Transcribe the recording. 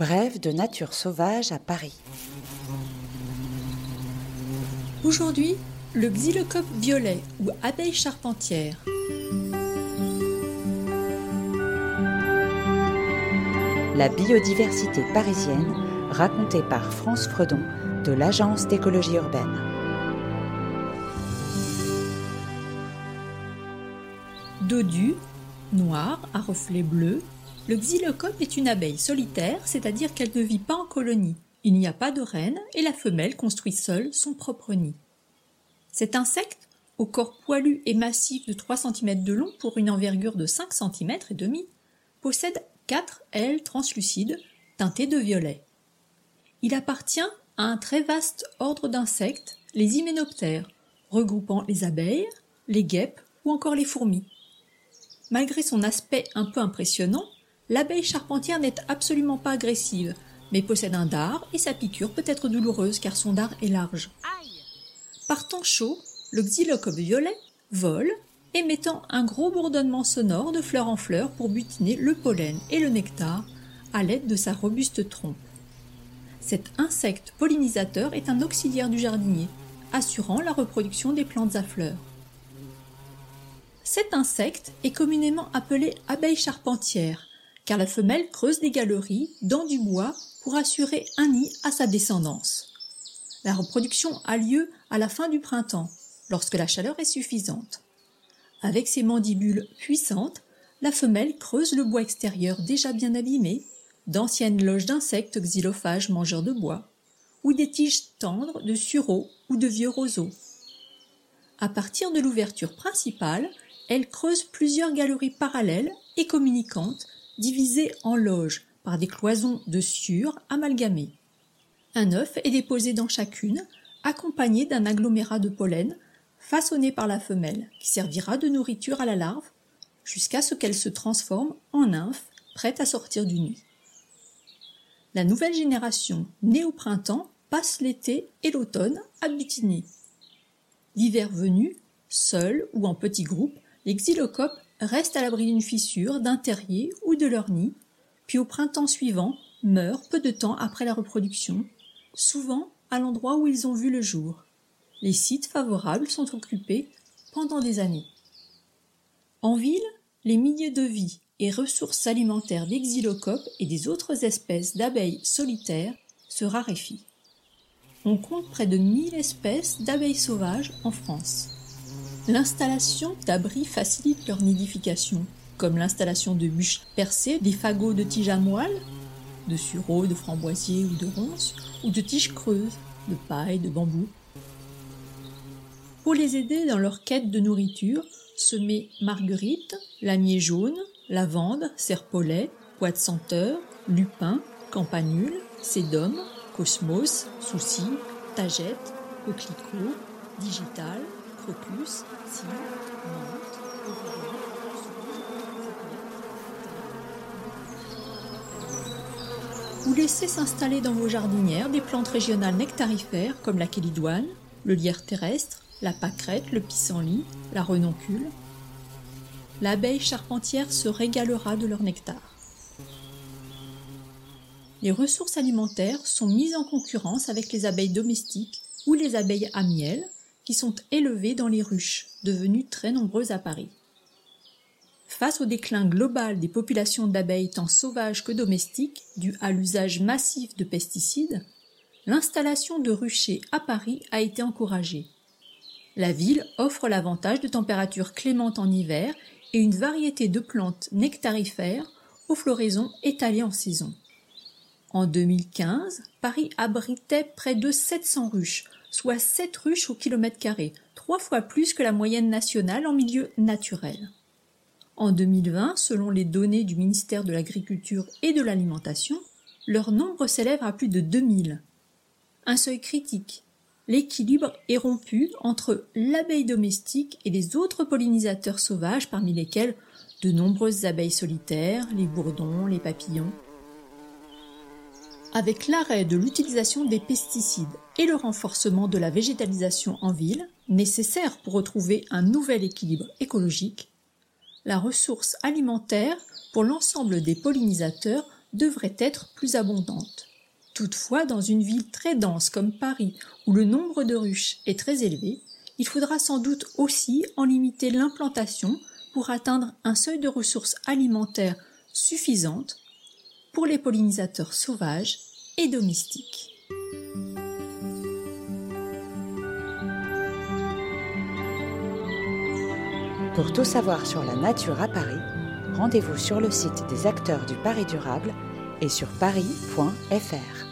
Brève de nature sauvage à Paris. Aujourd'hui, le xylocope violet ou abeille charpentière. La biodiversité parisienne racontée par France Fredon de l'Agence d'écologie urbaine. Dodu, noir à reflets bleus, le xylocope est une abeille solitaire, c'est-à-dire qu'elle ne vit pas en colonie. Il n'y a pas de reine et la femelle construit seule son propre nid. Cet insecte, au corps poilu et massif de 3 cm de long pour une envergure de 5 cm et demi, possède quatre ailes translucides teintées de violet. Il appartient à un très vaste ordre d'insectes, les hyménoptères, regroupant les abeilles, les guêpes ou encore les fourmis. Malgré son aspect un peu impressionnant, l'abeille charpentière n'est absolument pas agressive, mais possède un dard et sa piqûre peut être douloureuse car son dard est large. Par temps chaud, le xylocope violet vole, émettant un gros bourdonnement sonore de fleur en fleur pour butiner le pollen et le nectar à l'aide de sa robuste trompe. Cet insecte pollinisateur est un auxiliaire du jardinier, assurant la reproduction des plantes à fleurs. Cet insecte est communément appelé abeille charpentière, car la femelle creuse des galeries dans du bois pour assurer un nid à sa descendance. La reproduction a lieu à la fin du printemps, lorsque la chaleur est suffisante. Avec ses mandibules puissantes, la femelle creuse le bois extérieur déjà bien abîmé, d'anciennes loges d'insectes xylophages mangeurs de bois, ou des tiges tendres de sureaux ou de vieux roseaux. À partir de l'ouverture principale, elle creuse plusieurs galeries parallèles et communicantes divisées en loges par des cloisons de sciure amalgamées. Un œuf est déposé dans chacune, accompagné d'un agglomérat de pollen façonné par la femelle, qui servira de nourriture à la larve jusqu'à ce qu'elle se transforme en nymphe prête à sortir du nid. La nouvelle génération, née au printemps, passe l'été et l'automne à butiner. L'hiver venu, seul ou en petits groupes, les xylocopes restent à l'abri d'une fissure, d'un terrier ou de leur nid, puis au printemps suivant meurent peu de temps après la reproduction, souvent à l'endroit où ils ont vu le jour. Les sites favorables sont occupés pendant des années. En ville, les milieux de vie et ressources alimentaires des xylocopes et des autres espèces d'abeilles solitaires se raréfient. On compte près de 1000 espèces d'abeilles sauvages en France. L'installation d'abris facilite leur nidification, comme l'installation de bûches percées, des fagots de tiges à moelle, de sureau, de framboisier ou de ronces, ou de tiges creuses, de paille, de bambou. Pour les aider dans leur quête de nourriture, semez marguerite, lamier jaune, lavande, serpolet, pois de senteur, lupin, campanule, sédum, cosmos, souci, tagette, coquelicot, digital, Vous laissez s'installer dans vos jardinières des plantes régionales nectarifères comme la kélidoine, le lierre terrestre, la pâquerette, le pissenlit, la renoncule. L'abeille charpentière se régalera de leur nectar. Les ressources alimentaires sont mises en concurrence avec les abeilles domestiques ou les abeilles à miel, sont élevées dans les ruches, devenues très nombreuses à Paris. Face au déclin global des populations d'abeilles tant sauvages que domestiques, dû à l'usage massif de pesticides, l'installation de ruchers à Paris a été encouragée. La ville offre l'avantage de températures clémentes en hiver et une variété de plantes nectarifères aux floraisons étalées en saison. En 2015, Paris abritait près de 700 ruches, soit 7 ruches au kilomètre carré, trois fois plus que la moyenne nationale en milieu naturel. En 2020, selon les données du ministère de l'Agriculture et de l'Alimentation, leur nombre s'élève à plus de 2000. Un seuil critique. L'équilibre est rompu entre l'abeille domestique et les autres pollinisateurs sauvages parmi lesquels de nombreuses abeilles solitaires, les bourdons, les papillons. Avec l'arrêt de l'utilisation des pesticides et le renforcement de la végétalisation en ville, nécessaire pour retrouver un nouvel équilibre écologique, la ressource alimentaire pour l'ensemble des pollinisateurs devrait être plus abondante. Toutefois, dans une ville très dense comme Paris, où le nombre de ruches est très élevé, il faudra sans doute aussi en limiter l'implantation pour atteindre un seuil de ressources alimentaires suffisante pour les pollinisateurs sauvages et domestiques. Pour tout savoir sur la nature à Paris, rendez-vous sur le site des acteurs du Paris durable et sur paris.fr.